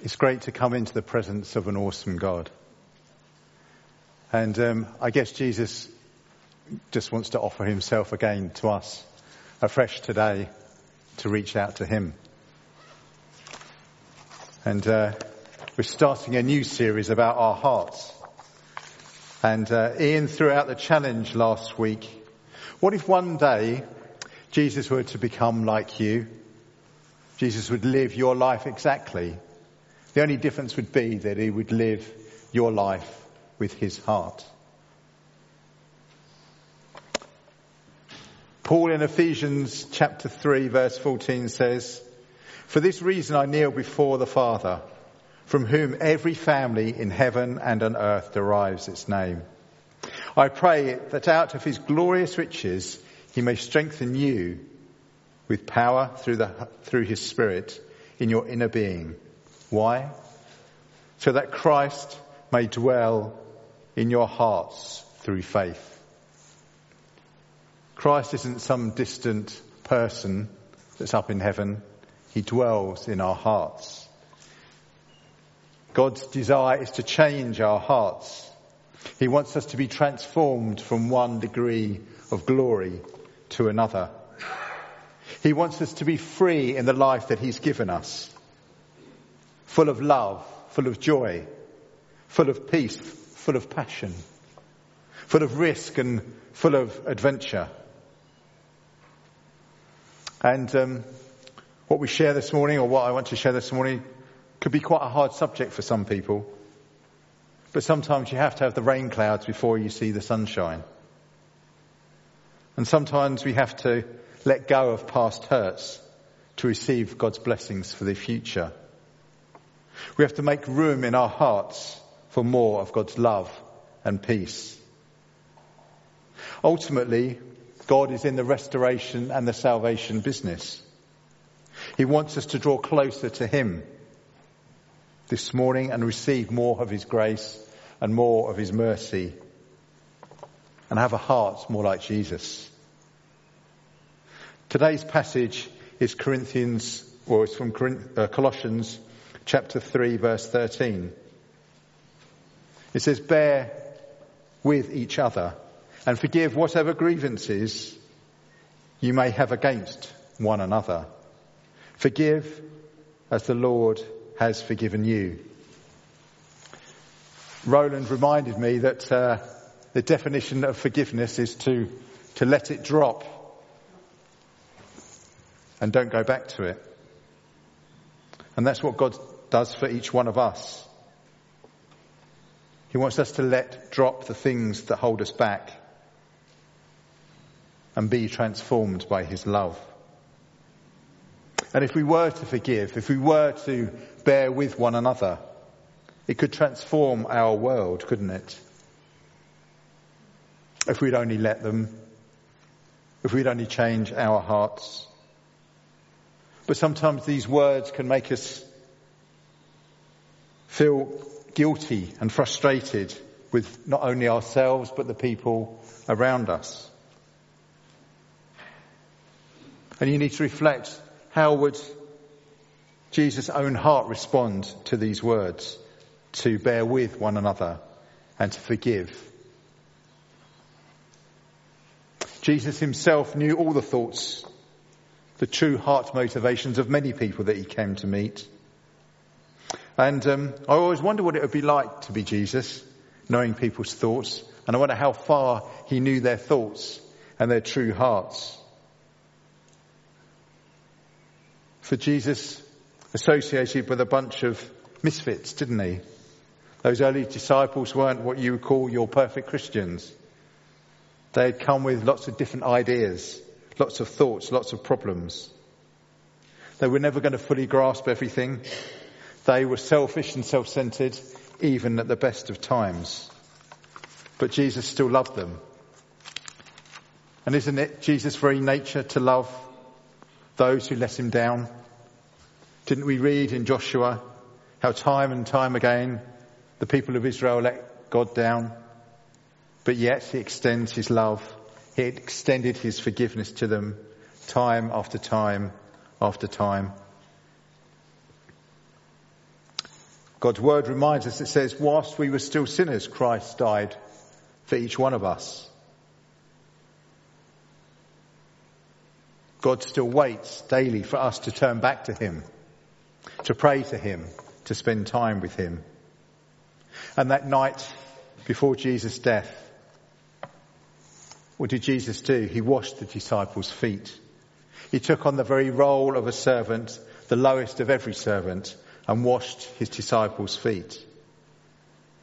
It's great to come into the presence of an awesome God. And um, I guess Jesus just wants to offer himself again to us afresh today to reach out to him. And uh, we're starting a new series about our hearts. And uh, Ian threw out the challenge last week. What if one day Jesus were to become like you? Jesus would live your life exactly the only difference would be that he would live your life with his heart. Paul in Ephesians chapter 3 verse 14 says, For this reason I kneel before the Father, from whom every family in heaven and on earth derives its name. I pray that out of his glorious riches he may strengthen you with power through, the, through his spirit in your inner being why? So that Christ may dwell in your hearts through faith. Christ isn't some distant person that's up in heaven. He dwells in our hearts. God's desire is to change our hearts. He wants us to be transformed from one degree of glory to another. He wants us to be free in the life that He's given us full of love, full of joy, full of peace, full of passion, full of risk and full of adventure. And um, what we share this morning, or what I want to share this morning, could be quite a hard subject for some people. But sometimes you have to have the rain clouds before you see the sunshine. And sometimes we have to let go of past hurts to receive God's blessings for the future. We have to make room in our hearts for more of God's love and peace. Ultimately, God is in the restoration and the salvation business. He wants us to draw closer to Him this morning and receive more of His grace and more of His mercy and have a heart more like Jesus. Today's passage is Corinthians, or it's from uh, Colossians chapter 3 verse 13. It says, bear with each other and forgive whatever grievances you may have against one another. Forgive as the Lord has forgiven you. Roland reminded me that uh, the definition of forgiveness is to, to let it drop and don't go back to it. And that's what God does for each one of us. He wants us to let drop the things that hold us back and be transformed by His love. And if we were to forgive, if we were to bear with one another, it could transform our world, couldn't it? If we'd only let them, if we'd only change our hearts. But sometimes these words can make us feel guilty and frustrated with not only ourselves but the people around us. And you need to reflect how would Jesus' own heart respond to these words to bear with one another and to forgive. Jesus himself knew all the thoughts, the true heart motivations of many people that he came to meet. And um, I always wonder what it would be like to be Jesus, knowing people's thoughts. And I wonder how far he knew their thoughts and their true hearts. For Jesus associated with a bunch of misfits, didn't he? Those early disciples weren't what you would call your perfect Christians. They had come with lots of different ideas, lots of thoughts, lots of problems. They were never going to fully grasp everything. They were selfish and self-centered, even at the best of times. But Jesus still loved them. And isn't it Jesus' very nature to love those who let him down? Didn't we read in Joshua how time and time again the people of Israel let God down? But yet he extends his love. He extended his forgiveness to them time after time after time. God's word reminds us, it says, whilst we were still sinners, Christ died for each one of us. God still waits daily for us to turn back to Him, to pray to Him, to spend time with Him. And that night before Jesus' death, what did Jesus do? He washed the disciples' feet. He took on the very role of a servant, the lowest of every servant, and washed his disciples' feet.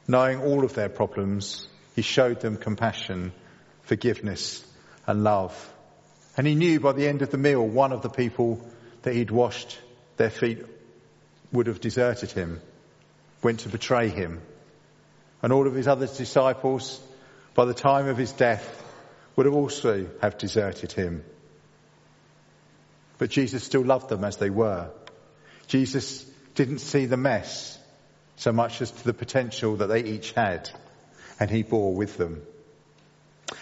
Knowing all of their problems, he showed them compassion, forgiveness, and love. And he knew by the end of the meal, one of the people that he'd washed their feet would have deserted him, went to betray him. And all of his other disciples, by the time of his death, would have also have deserted him. But Jesus still loved them as they were. Jesus didn't see the mess so much as to the potential that they each had, and he bore with them.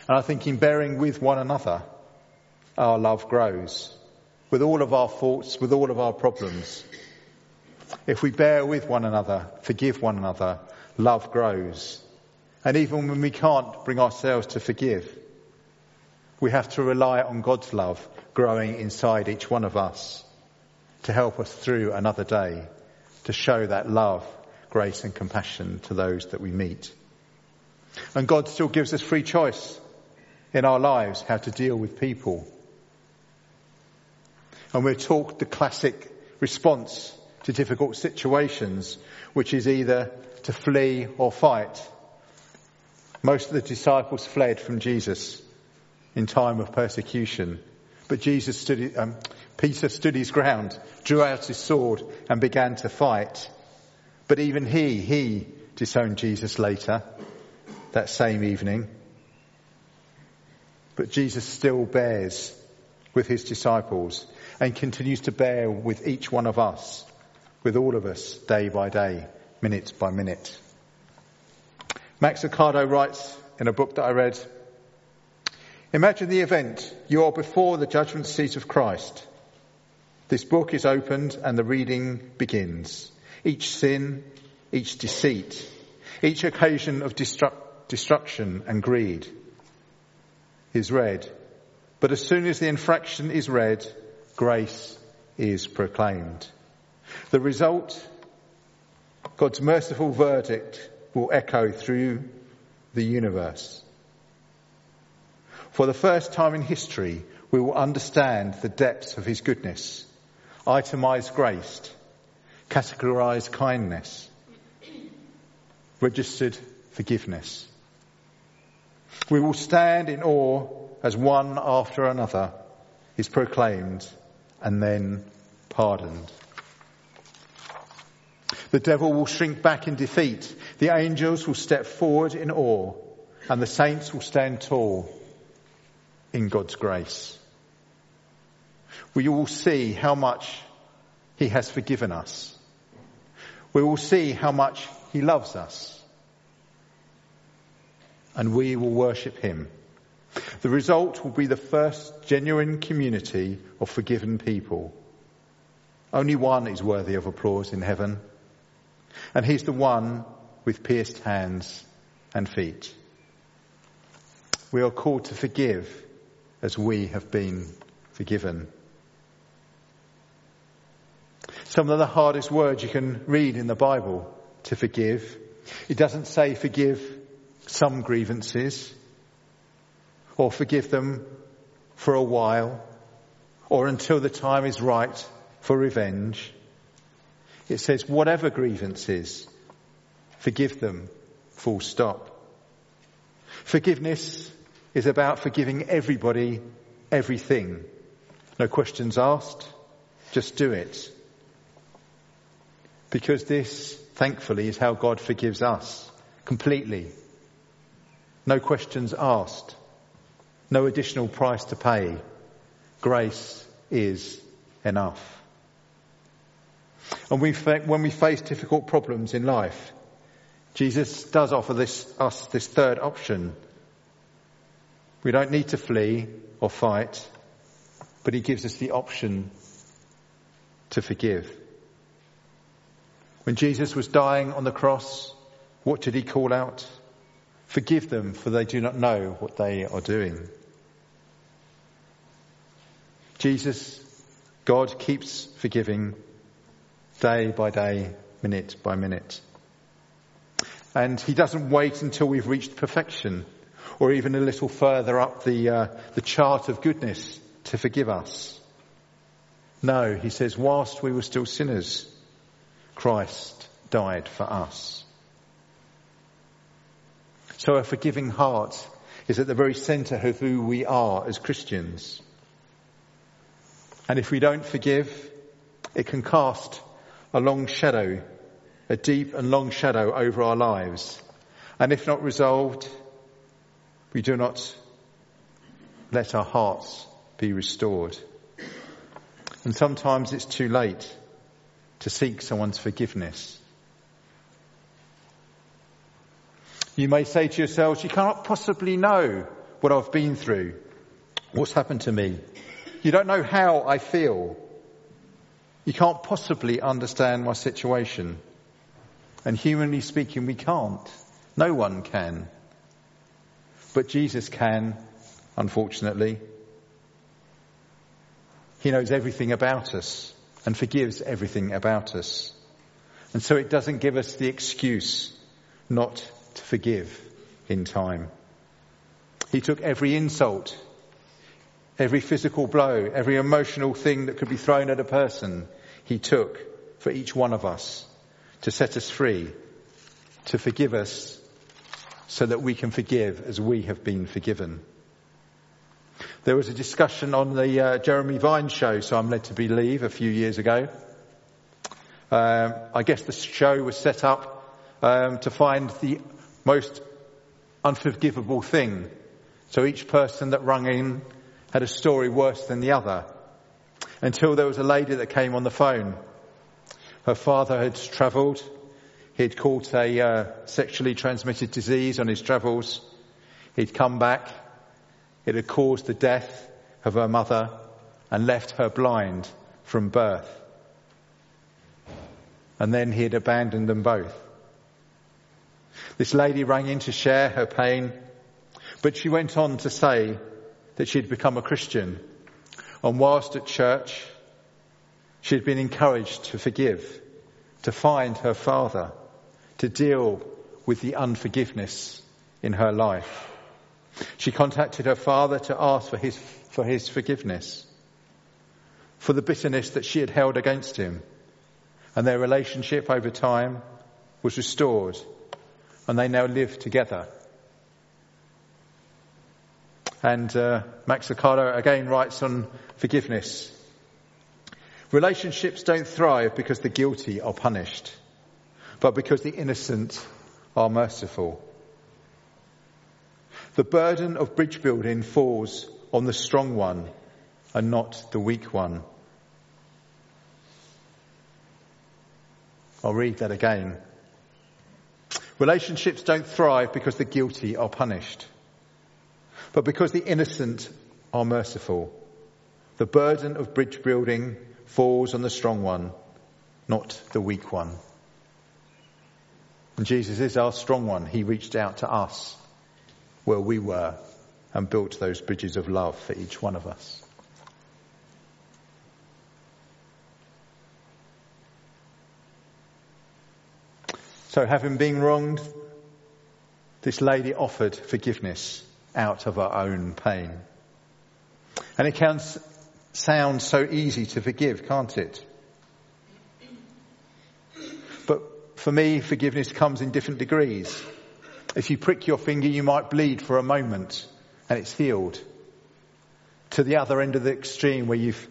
And I think in bearing with one another, our love grows. With all of our faults, with all of our problems. If we bear with one another, forgive one another, love grows. And even when we can't bring ourselves to forgive, we have to rely on God's love growing inside each one of us to help us through another day to show that love, grace and compassion to those that we meet. And God still gives us free choice in our lives how to deal with people. And we're taught the classic response to difficult situations, which is either to flee or fight. Most of the disciples fled from Jesus in time of persecution, but Jesus stood, um, Peter stood his ground, drew out his sword and began to fight. But even he, he disowned Jesus later, that same evening. But Jesus still bears with his disciples and continues to bear with each one of us, with all of us, day by day, minute by minute. Max Lucado writes in a book that I read, Imagine the event. You are before the judgment seat of Christ. This book is opened and the reading begins. Each sin, each deceit, each occasion of destru- destruction and greed is read. But as soon as the infraction is read, grace is proclaimed. The result, God's merciful verdict will echo through the universe. For the first time in history, we will understand the depths of his goodness, itemized grace, categorized kindness, registered forgiveness. We will stand in awe as one after another is proclaimed and then pardoned. The devil will shrink back in defeat. The angels will step forward in awe and the saints will stand tall in God's grace. We will see how much He has forgiven us. We will see how much He loves us. And we will worship Him. The result will be the first genuine community of forgiven people. Only one is worthy of applause in heaven. And he's the one with pierced hands and feet. We are called to forgive as we have been forgiven. Some of the hardest words you can read in the Bible to forgive. It doesn't say forgive some grievances or forgive them for a while or until the time is right for revenge. It says whatever grievances, forgive them, full stop. Forgiveness is about forgiving everybody, everything. No questions asked, just do it. Because this, thankfully, is how God forgives us completely. No questions asked. No additional price to pay. Grace is enough. And we, when we face difficult problems in life, Jesus does offer this, us this third option we don't need to flee or fight, but he gives us the option to forgive. When Jesus was dying on the cross, what did he call out? Forgive them, for they do not know what they are doing. Jesus, God keeps forgiving day by day, minute by minute. And he doesn't wait until we've reached perfection or even a little further up the, uh, the chart of goodness to forgive us. No, he says, whilst we were still sinners, Christ died for us. So a forgiving heart is at the very centre of who we are as Christians. And if we don't forgive, it can cast a long shadow, a deep and long shadow over our lives. And if not resolved, we do not let our hearts be restored. And sometimes it's too late to seek someone's forgiveness. You may say to yourselves, you cannot possibly know what I've been through, what's happened to me. You don't know how I feel. You can't possibly understand my situation. And humanly speaking, we can't. No one can. But Jesus can, unfortunately. He knows everything about us and forgives everything about us. And so it doesn't give us the excuse not to forgive in time. He took every insult, every physical blow, every emotional thing that could be thrown at a person, he took for each one of us to set us free, to forgive us so that we can forgive as we have been forgiven. There was a discussion on the uh, Jeremy Vine show, so I'm led to believe, a few years ago. Um, I guess the show was set up um, to find the most unforgivable thing. So each person that rung in had a story worse than the other. Until there was a lady that came on the phone. Her father had travelled. He'd caught a uh, sexually transmitted disease on his travels. He'd come back. It had caused the death of her mother and left her blind from birth. And then he had abandoned them both. This lady rang in to share her pain, but she went on to say that she had become a Christian. And whilst at church, she had been encouraged to forgive, to find her father, to deal with the unforgiveness in her life. She contacted her father to ask for his, for his forgiveness, for the bitterness that she had held against him. And their relationship over time was restored and they now live together. And uh, Max Lucado again writes on forgiveness. Relationships don't thrive because the guilty are punished, but because the innocent are merciful. The burden of bridge building falls on the strong one and not the weak one. I'll read that again. Relationships don't thrive because the guilty are punished, but because the innocent are merciful. The burden of bridge building falls on the strong one, not the weak one. And Jesus is our strong one. He reached out to us where we were and built those bridges of love for each one of us. So having been wronged, this lady offered forgiveness out of her own pain. And it can sound so easy to forgive, can't it? But for me, forgiveness comes in different degrees. If you prick your finger, you might bleed for a moment and it's healed. To the other end of the extreme where you've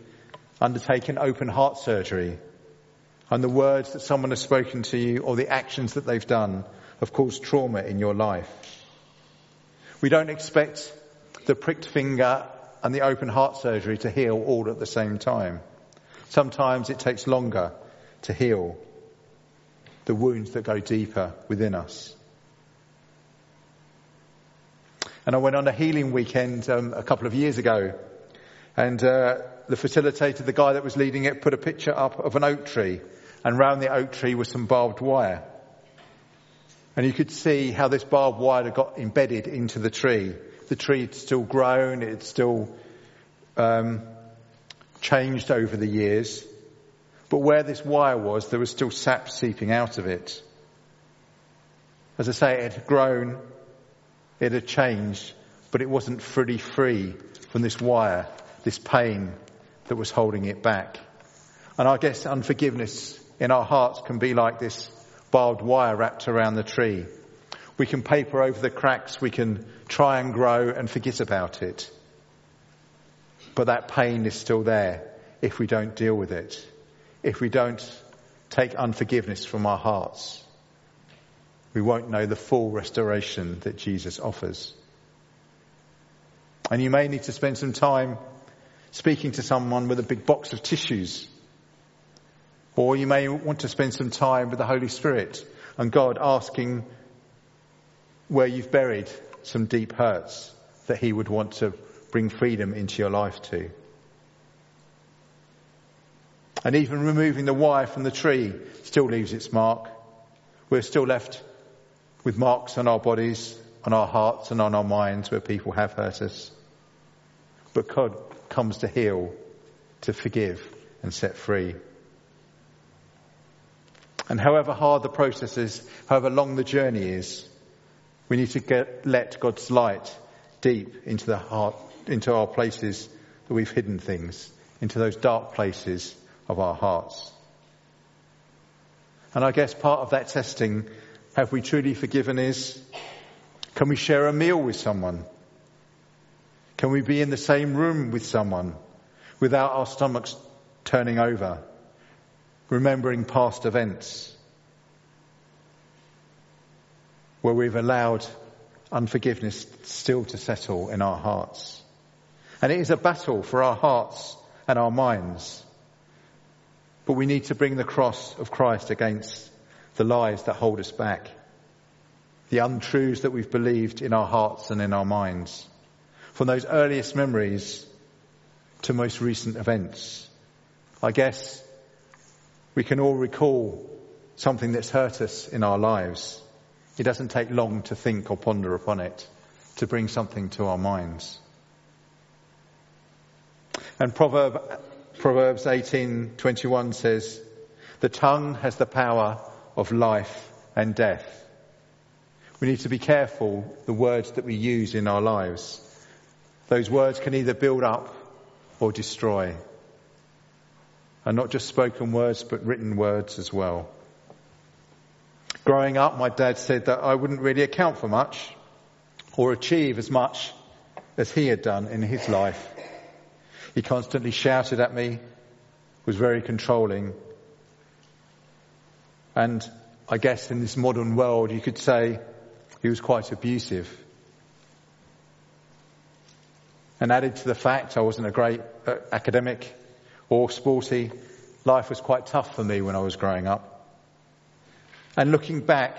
undertaken open heart surgery and the words that someone has spoken to you or the actions that they've done have caused trauma in your life. We don't expect the pricked finger and the open heart surgery to heal all at the same time. Sometimes it takes longer to heal the wounds that go deeper within us. And I went on a healing weekend um, a couple of years ago, and uh, the facilitator, the guy that was leading it, put a picture up of an oak tree and round the oak tree was some barbed wire. And you could see how this barbed wire had got embedded into the tree. The tree had still grown, it had still um, changed over the years. But where this wire was, there was still sap seeping out of it. As I say, it had grown, it had changed, but it wasn't fully free from this wire, this pain that was holding it back. And I guess unforgiveness in our hearts can be like this barbed wire wrapped around the tree. We can paper over the cracks, we can try and grow and forget about it. But that pain is still there if we don't deal with it, if we don't take unforgiveness from our hearts. We won't know the full restoration that Jesus offers. And you may need to spend some time speaking to someone with a big box of tissues or you may want to spend some time with the Holy Spirit and God asking where you've buried some deep hurts that He would want to bring freedom into your life to. And even removing the wire from the tree still leaves its mark. We're still left with marks on our bodies, on our hearts and on our minds where people have hurt us. But God comes to heal, to forgive and set free. And however hard the process is, however long the journey is, we need to get, let God's light deep into the heart, into our places that we've hidden things, into those dark places of our hearts. And I guess part of that testing, have we truly forgiven is, can we share a meal with someone? Can we be in the same room with someone without our stomachs turning over? remembering past events where we've allowed unforgiveness still to settle in our hearts. And it is a battle for our hearts and our minds. But we need to bring the cross of Christ against the lies that hold us back, the untruths that we've believed in our hearts and in our minds, from those earliest memories to most recent events. I guess we can all recall something that's hurt us in our lives. It doesn't take long to think or ponder upon it, to bring something to our minds. And Proverb, Proverbs 18:21 says, "The tongue has the power of life and death." We need to be careful the words that we use in our lives. Those words can either build up or destroy. And not just spoken words, but written words as well. Growing up, my dad said that I wouldn't really account for much or achieve as much as he had done in his life. He constantly shouted at me, was very controlling. And I guess in this modern world, you could say he was quite abusive. And added to the fact I wasn't a great uh, academic, or sporty. Life was quite tough for me when I was growing up. And looking back,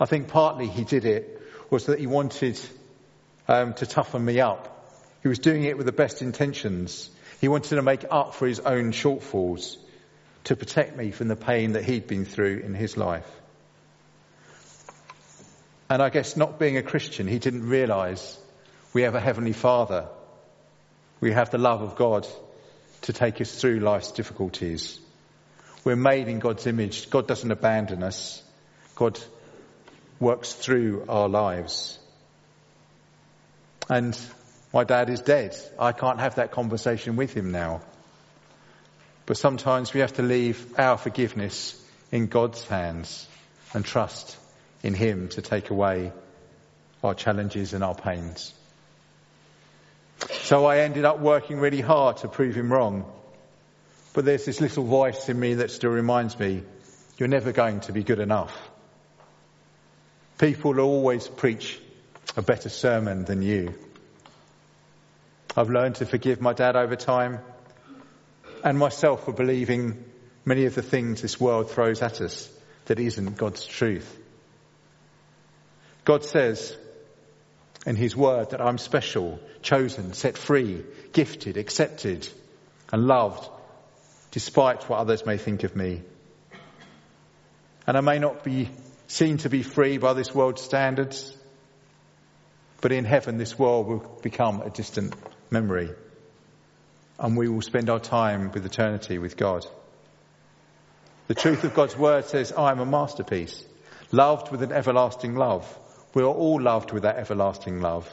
I think partly he did it was that he wanted um, to toughen me up. He was doing it with the best intentions. He wanted to make up for his own shortfalls, to protect me from the pain that he'd been through in his life. And I guess not being a Christian, he didn't realize we have a Heavenly Father. We have the love of God to take us through life's difficulties. We're made in God's image. God doesn't abandon us. God works through our lives. And my dad is dead. I can't have that conversation with him now. But sometimes we have to leave our forgiveness in God's hands and trust in Him to take away our challenges and our pains. So I ended up working really hard to prove him wrong. But there's this little voice in me that still reminds me, you're never going to be good enough. People will always preach a better sermon than you. I've learned to forgive my dad over time and myself for believing many of the things this world throws at us that isn't God's truth. God says, in His Word that I'm special, chosen, set free, gifted, accepted, and loved despite what others may think of me. And I may not be seen to be free by this world's standards, but in heaven this world will become a distant memory and we will spend our time with eternity with God. The truth of God's word says, I am a masterpiece, loved with an everlasting love. We are all loved with that everlasting love,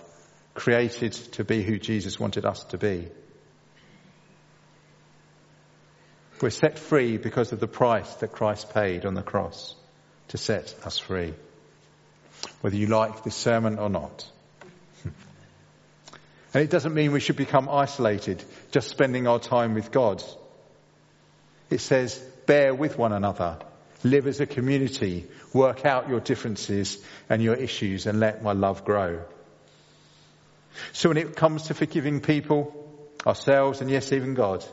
created to be who Jesus wanted us to be. We're set free because of the price that Christ paid on the cross to set us free. Whether you like this sermon or not. And it doesn't mean we should become isolated, just spending our time with God. It says, bear with one another, live as a community, work out your differences and your issues and let my love grow. So when it comes to forgiving people, ourselves and yes, even God,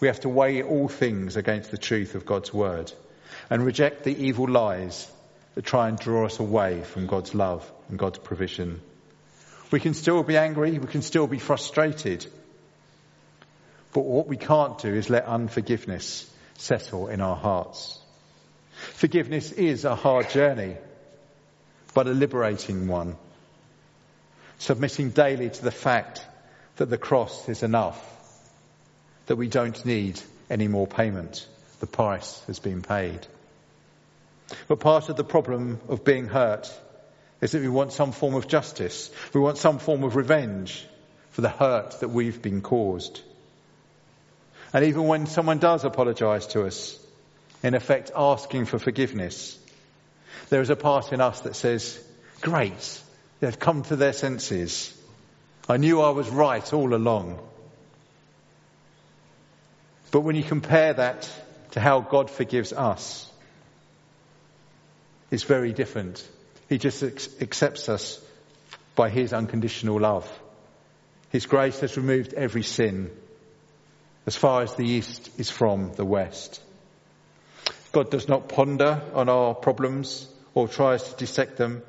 we have to weigh all things against the truth of God's word and reject the evil lies that try and draw us away from God's love and God's provision. We can still be angry, we can still be frustrated. But what we can't do is let unforgiveness settle in our hearts. Forgiveness is a hard journey, but a liberating one. Submitting daily to the fact that the cross is enough, that we don't need any more payment. The price has been paid. But part of the problem of being hurt is that we want some form of justice. We want some form of revenge for the hurt that we've been caused. And even when someone does apologize to us, in effect asking for forgiveness, there is a part in us that says, great, they've come to their senses. I knew I was right all along. But when you compare that to how God forgives us, it's very different. He just accepts us by His unconditional love. His grace has removed every sin as far as the east is from the west. God does not ponder on our problems or tries to dissect them.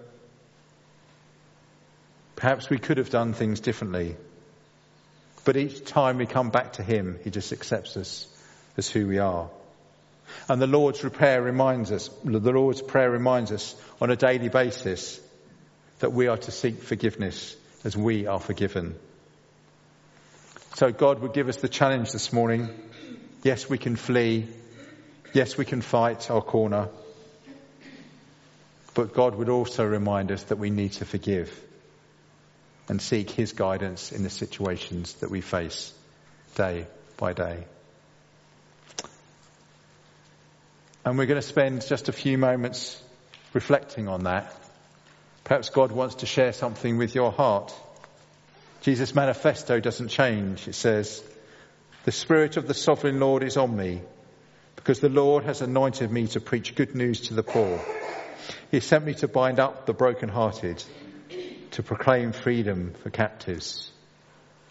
Perhaps we could have done things differently. But each time we come back to Him, He just accepts us as who we are. And the Lord's prayer reminds us, the Lord's prayer reminds us on a daily basis that we are to seek forgiveness as we are forgiven. So God would give us the challenge this morning. Yes, we can flee. Yes, we can fight our corner. But God would also remind us that we need to forgive and seek His guidance in the situations that we face day by day. And we're going to spend just a few moments reflecting on that. Perhaps God wants to share something with your heart. Jesus' manifesto doesn't change. It says, the Spirit of the Sovereign Lord is on me because the Lord has anointed me to preach good news to the poor. He sent me to bind up the brokenhearted, to proclaim freedom for captives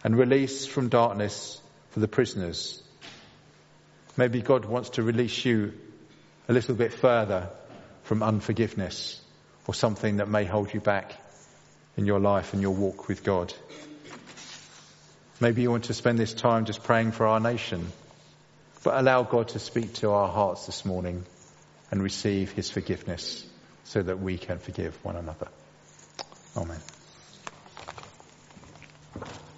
and release from darkness for the prisoners. Maybe God wants to release you a little bit further from unforgiveness or something that may hold you back in your life and your walk with God. Maybe you want to spend this time just praying for our nation, but allow God to speak to our hearts this morning and receive his forgiveness so that we can forgive one another. Amen.